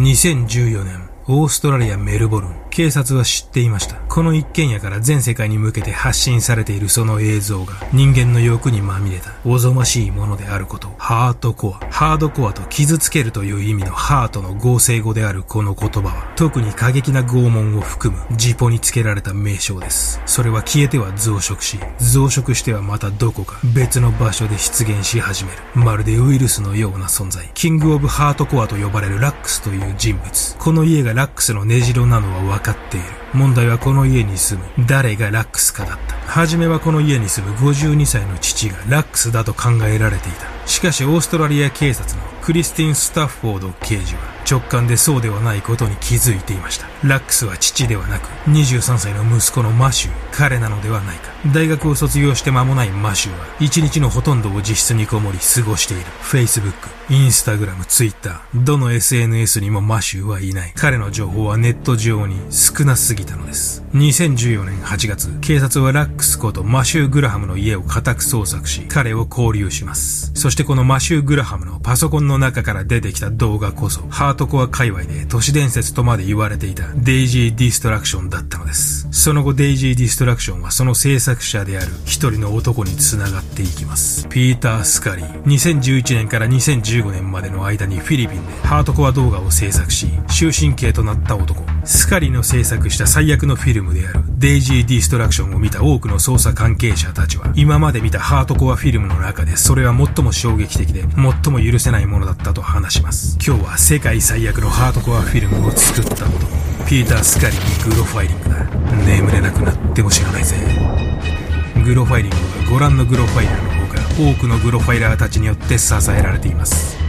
2014年オーストラリア・メルボルン。警察は知っていました。この一軒家から全世界に向けて発信されているその映像が人間の欲にまみれたおぞましいものであること。ハートコア。ハードコアと傷つけるという意味のハートの合成語であるこの言葉は特に過激な拷問を含むジポにつけられた名称です。それは消えては増殖し、増殖してはまたどこか別の場所で出現し始める。まるでウイルスのような存在。キングオブハートコアと呼ばれるラックスという人物。この家がラックスの根城なのは分かっている。問題はこの家に住む誰がラックスかだった。はじめはこの家に住む52歳の父がラックスだと考えられていた。しかしオーストラリア警察のクリスティン・スタッフォード刑事は直感でそうではないことに気づいていました。ラックスは父ではなく、23歳の息子のマシュー、彼なのではないか。大学を卒業して間もないマシューは、一日のほとんどを自室にこもり過ごしている。Facebook、Instagram、Twitter、どの SNS にもマシューはいない。彼の情報はネット上に少なすぎたのです。2014年8月、警察はラックスことマシュー・グラハムの家を家宅捜索し、彼を拘留します。そしてこのマシュー・グラハムのパソコンの中から出てきた動画こそ、ハートコア界隈で都市伝説とまで言われていたデイジー・ディストラクションだったのです。その後デイジー・ディストラクションはその制作者である一人の男に繋がっていきます。ピーター・スカリー。2011年から2015年までの間にフィリピンでハートコア動画を制作し、終身刑となった男。スカリの制作した最悪のフィルムであるデイジー・ディストラクションを見た多くの捜査関係者たちは今まで見たハートコアフィルムの中でそれは最も衝撃的で最も許せないものだったと話します。今日は世界最悪のハートコアフィルムを作った男、ピーター・スカリにグロファイリングだ。眠れなくなっても知らないぜ。グロファイリングはご覧のグロファイラーの方が多くのグロファイラーたちによって支えられています。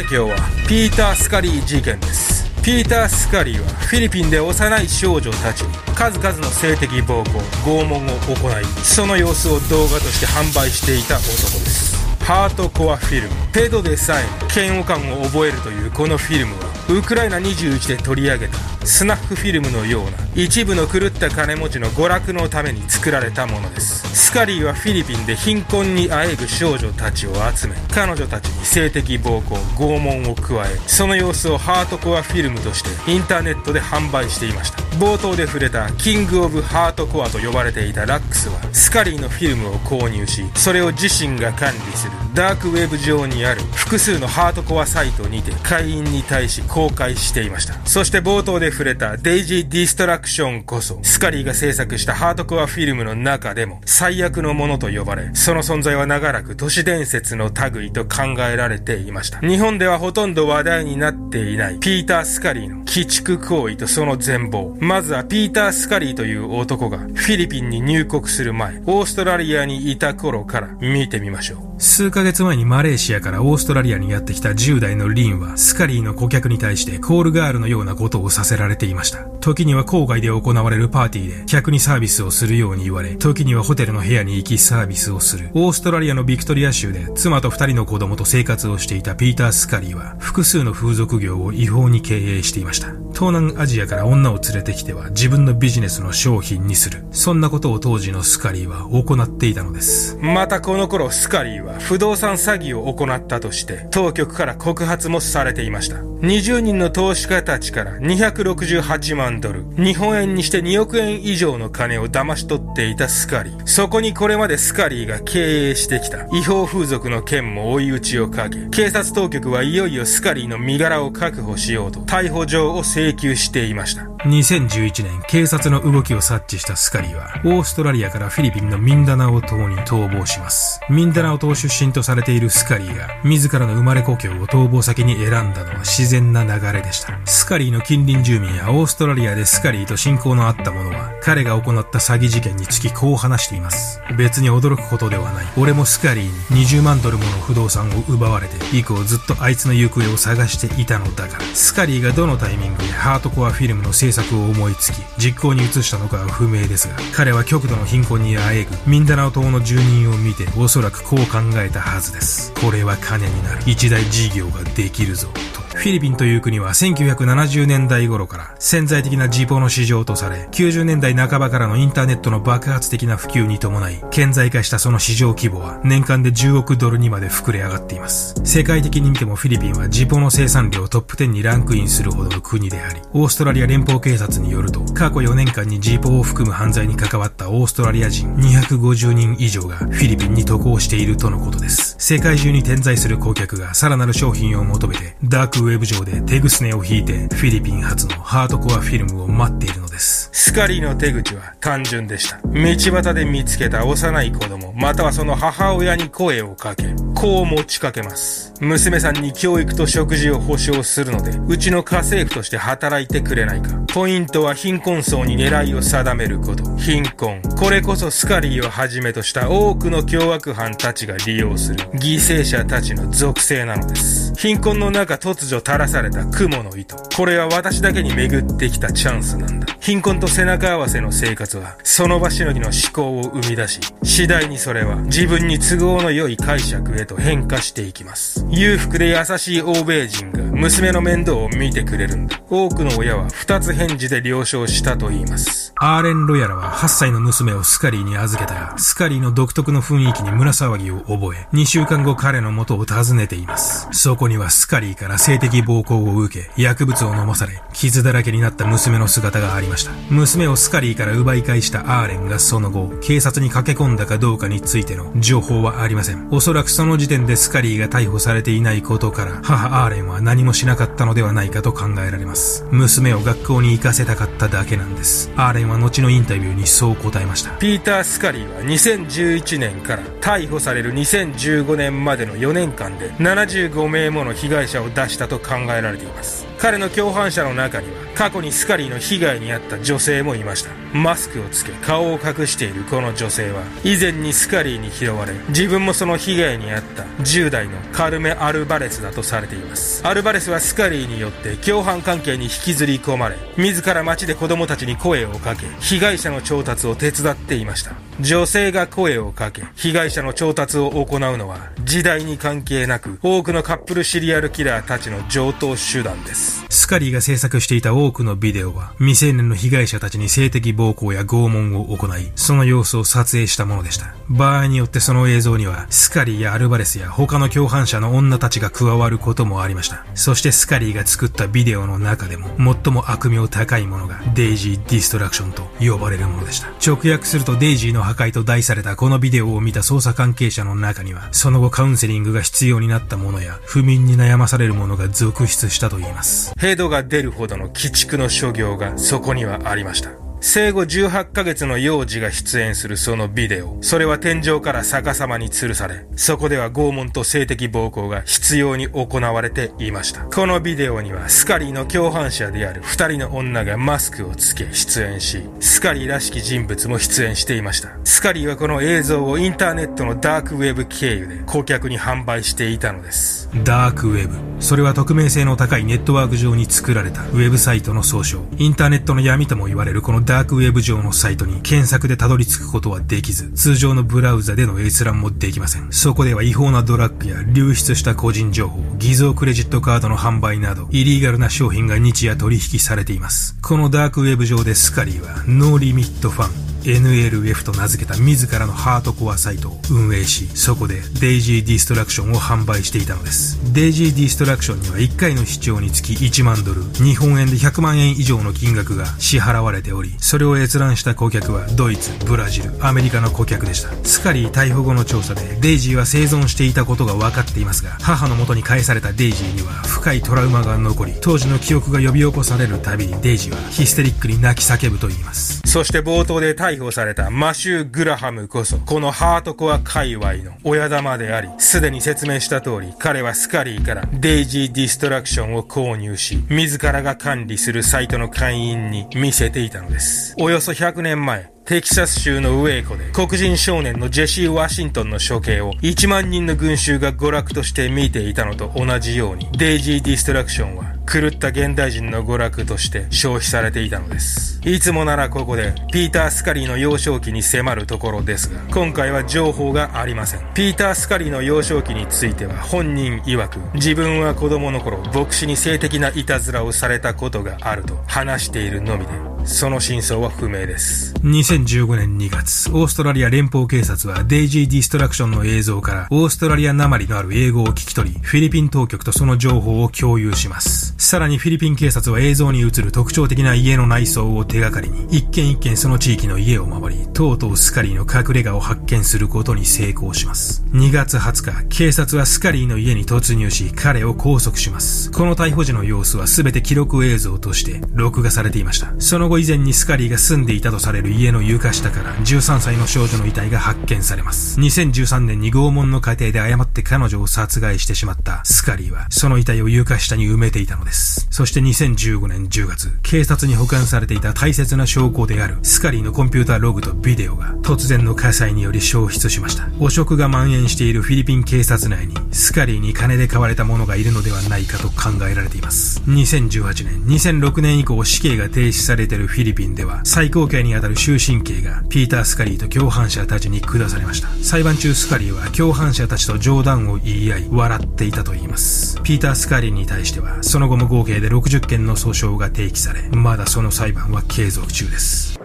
て今日はピーター・スカリー事件です。ピーター・スカリーはフィリピンで幼い少女たちに数々の性的暴行拷問を行いその様子を動画として販売していた男ですハートコアフィルムペドでさえ嫌悪感を覚えるというこのフィルムはウクライナ21で取り上げたスナッフフィルムのような一部の狂った金持ちの娯楽のために作られたものです。スカリーはフィリピンで貧困にあえぐ少女たちを集め彼女たちに性的暴行拷問を加えその様子をハートコアフィルムとしてインターネットで販売していました。冒頭で触れたキングオブハートコアと呼ばれていたラックスはスカリーのフィルムを購入しそれを自身が管理するダークウェブ上にある複数のハートコアサイトにて会員に対し購公開していました。そして冒頭で触れたデイジー・ディストラクションこそスカリーが制作したハートコアフィルムの中でも最悪のものと呼ばれその存在は長らく都市伝説の類と考えられていました。日本ではほとんど話題になっていないピーター・スカリーの鬼畜行為とその全貌。まずはピーター・スカリーという男がフィリピンに入国する前オーストラリアにいた頃から見てみましょう。数ヶ月前にマレーシアからオーストラリアにやってきた10代のリンはスカリーの顧客に対してコールガールのようなことをさせられていました。時には郊外で行われるパーティーで客にサービスをするように言われ、時にはホテルの部屋に行きサービスをする。オーストラリアのビクトリア州で妻と二人の子供と生活をしていたピーター・スカリーは複数の風俗業を違法に経営していました。東南アジアから女を連れてきては自分のビジネスの商品にする。そんなことを当時のスカリーは行っていたのです。またこの頃スカリーは不動産詐欺を行ったとして当局から告発もされていました。20人の投資家たちから268万ドル、日本円にして2億円以上の金を騙し取っていたスカリー。そこにこれまでスカリーが経営してきた違法風俗の件も追い打ちをかけ、警察当局はいよいよスカリーの身柄を確保しようと逮捕状を請求していました。2011年、警察の動きを察知したスカリーは、オーストラリアからフィリピンのミンダナオ島に逃亡します。ミンダナオ島出身とされているスカリーが、自らの生まれ故郷を逃亡先に選んだのは自然な流れでした。スカリーの近隣住民やオーストラリアでスカリーと親交のあった者は、彼が行った詐欺事件につきこう話しています。別に驚くことではない。俺もスカリーに20万ドルもの不動産を奪われて、以降ずっとあいつの行方を探していたのだから。スカリーがどのタイミングでハートコアフィルムの制作を思いつき、実行に移したのかは不明ですが、彼は極度の貧困にあえぐミンダナオ島の住人を見て、おそらくこう考えたはずです。これは金になる。一大事業ができるぞ、と。フィリピンという国は1970年代頃から潜在的なジポの市場とされ、90年代半ばからのインターネットの爆発的な普及に伴い、顕在化したその市場規模は年間で10億ドルにまで膨れ上がっています。世界的に見てもフィリピンはジポの生産量トップ10にランクインするほどの国であり、オーストラリア連邦警察によると、過去4年間にジポを含む犯罪に関わったオーストラリア人250人以上がフィリピンに渡航しているとのことです。世界中に点在する顧客がさらなる商品を求めて、ダークウェブ上で手ぐすねを引いて、フィリピン初のハードコアフィルムを待っているのです。スカリーの手口は単純でした。道端で見つけた幼い子供、またはその母親に声をかけ、こう持ちかけます。娘さんに教育と食事を保証するので、うちの家政婦として働いてくれないか。ポイントは貧困層に狙いを定めること。貧困。これこそスカリーをはじめとした多くの凶悪犯たちが利用する犠牲者たちの属性なのです。貧困の中突如垂らされた雲の糸。これは私だけに巡ってきたチャンスなんだ。貧困と背中合わせの生活は、その場しのぎの思考を生み出し、次第にそれは自分に都合の良い解釈へと変化していきます。裕福で優しい欧米人が娘の面倒を見てくれるんだ。多くの親は二つ返事で了承したと言います。アーレン・ロヤラは8歳の娘をスカリーに預けたが、スカリーの独特の雰囲気に胸騒ぎを覚え、2週週間後彼の元を訪ねています。そこにはスカリーから性的暴行を受け、薬物を飲まされ、傷だらけになった娘の姿がありました。娘をスカリーから奪い返したアーレンがその後、警察に駆け込んだかどうかについての情報はありません。おそらくその時点でスカリーが逮捕されていないことから、母アーレンは何もしなかったのではないかと考えられます。娘を学校に行かせたかっただけなんです。アーレンは後のインタビューにそう答えました。ピーター・スカリーは2011年から逮捕される2015 5年までの4年間で75名もの被害者を出したと考えられています。彼の共犯者の中には過去にスカリーの被害に遭った女性もいました。マスクをつけ顔を隠しているこの女性は以前にスカリーに拾われ自分もその被害に遭った10代のカルメ・アルバレスだとされています。アルバレスはスカリーによって共犯関係に引きずり込まれ自ら街で子供たちに声をかけ被害者の調達を手伝っていました。女性が声をかけ被害者の調達を行うのは時代に関係なく多くのカップルシリアルキラーたちの上等手段です。スカリーが制作していた多くのビデオは、未成年の被害者たちに性的暴行や拷問を行い、その様子を撮影したものでした。場合によってその映像には、スカリーやアルバレスや他の共犯者の女たちが加わることもありました。そしてスカリーが作ったビデオの中でも、最も悪名高いものが、デイジー・ディストラクションと呼ばれるものでした。直訳するとデイジーの破壊と題されたこのビデオを見た捜査関係者の中には、その後カウンセリングが必要になったものや、不眠に悩まされるものが続出したといいます。ヘドが出るほどの鬼畜の所業がそこにはありました。生後18ヶ月の幼児が出演するそのビデオ。それは天井から逆さまに吊るされ、そこでは拷問と性的暴行が執拗に行われていました。このビデオにはスカリーの共犯者である二人の女がマスクをつけ出演し、スカリーらしき人物も出演していました。スカリーはこの映像をインターネットのダークウェブ経由で顧客に販売していたのです。ダークウェブ。それは匿名性の高いネットワーク上に作られたウェブサイトの総称。インターネットの闇とも言われるこのダークウェブ上のサイトに検索でたどり着くことはできず、通常のブラウザでの閲覧もできません。そこでは違法なドラッグや流出した個人情報、偽造クレジットカードの販売など、イリーガルな商品が日夜取引されています。このダークウェブ上でスカリーは、ノーリミットファン、NLF と名付けた自らのハードコアサイトを運営し、そこでデイジーディストラクションを販売していたのです。デイジーディストラクションには1回の視聴につき1万ドル、日本円で100万円以上の金額が支払われており、それを閲覧した顧客はドイツ、ブラジル、アメリカの顧客でした。スカリー逮捕後の調査でデイジーは生存していたことが分かっていますが、母の元に返されたデイジーには深いトラウマが残り、当時の記憶が呼び起こされるたびにデイジーはヒステリックに泣き叫ぶと言います。そして冒頭で逮捕されたマシュー・グラハムこそ、このハードコア界隈の親玉であり、すでに説明した通り、彼はスカリーからデイジー・ディストラクションを購入し、自らが管理するサイトの会員に見せていたのです。およそ100年前、テキサス州のウェイコで黒人少年のジェシー・ワシントンの処刑を1万人の群衆が娯楽として見ていたのと同じように、デイジー・ディストラクションは狂った現代人の娯楽として消費されていたのです。いつもならここで、ピーター・スカリーの幼少期に迫るところですが、今回は情報がありません。ピーター・スカリーの幼少期については本人曰く、自分は子供の頃、牧師に性的ないたずらをされたことがあると話しているのみで、その真相は不明です。2015年2月、オーストラリア連邦警察はデイジー・ディストラクションの映像からオーストラリア訛りのある英語を聞き取り、フィリピン当局とその情報を共有します。さらにフィリピン警察は映像に映る特徴的な家の内装を手がかりに、一軒一軒その地域の家を回り、とうとうスカリーの隠れ家を発見することに成功します。2月20日、警察はスカリーの家に突入し、彼を拘束します。この逮捕時の様子は全て記録映像として録画されていました。その後以前にスカリーが住んでいたとされる家の床下から13歳の少女の遺体が発見されます。2013年に拷問の過程で誤って彼女を殺害してしまったスカリーは、その遺体を床下に埋めていたのです。そして2015年10月、警察に保管されていた大切な証拠であるスカリーのコンピューターログとビデオが突然の火災により消失しました。汚職が蔓延しているフィリピン警察内にスカリーに金で買われた者がいるのではないかと考えられています。2018年、2006年以降死刑が停止されているフィリピンでは最高刑にあたる終身刑がピーター・スカリーと共犯者たちに下されました。裁判中スカリーは共犯者たちと冗談を言い合い笑っていたと言います。ピーター・スカリーに対してはその後も合計で60件の訴訟が提起され、まだその裁判は継続中です。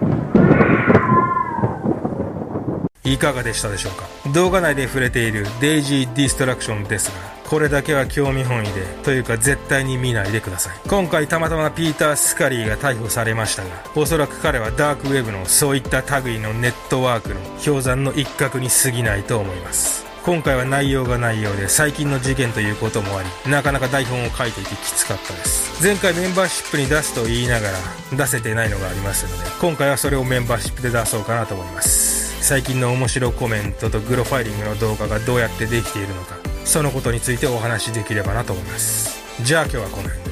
いかがでしたでしょうか？動画内で触れているデイジー・ディストラクションですが、これだけは興味本位で、というか絶対に見ないでください。今回たまたまピーター・スカリーが逮捕されましたが、おそらく彼はダークウェブのそういった類のネットワークの氷山の一角に過ぎないと思います。今回は内容が内容で最近の事件ということもあり、なかなか台本を書いていてきつかったです。前回メンバーシップに出すと言いながら出せてないのがありますので、今回はそれをメンバーシップで出そうかなと思います。最近の面白コメントとグロファイリングの動画がどうやってできているのか、そのことについてお話しできればなと思います。じゃあ今日はこの辺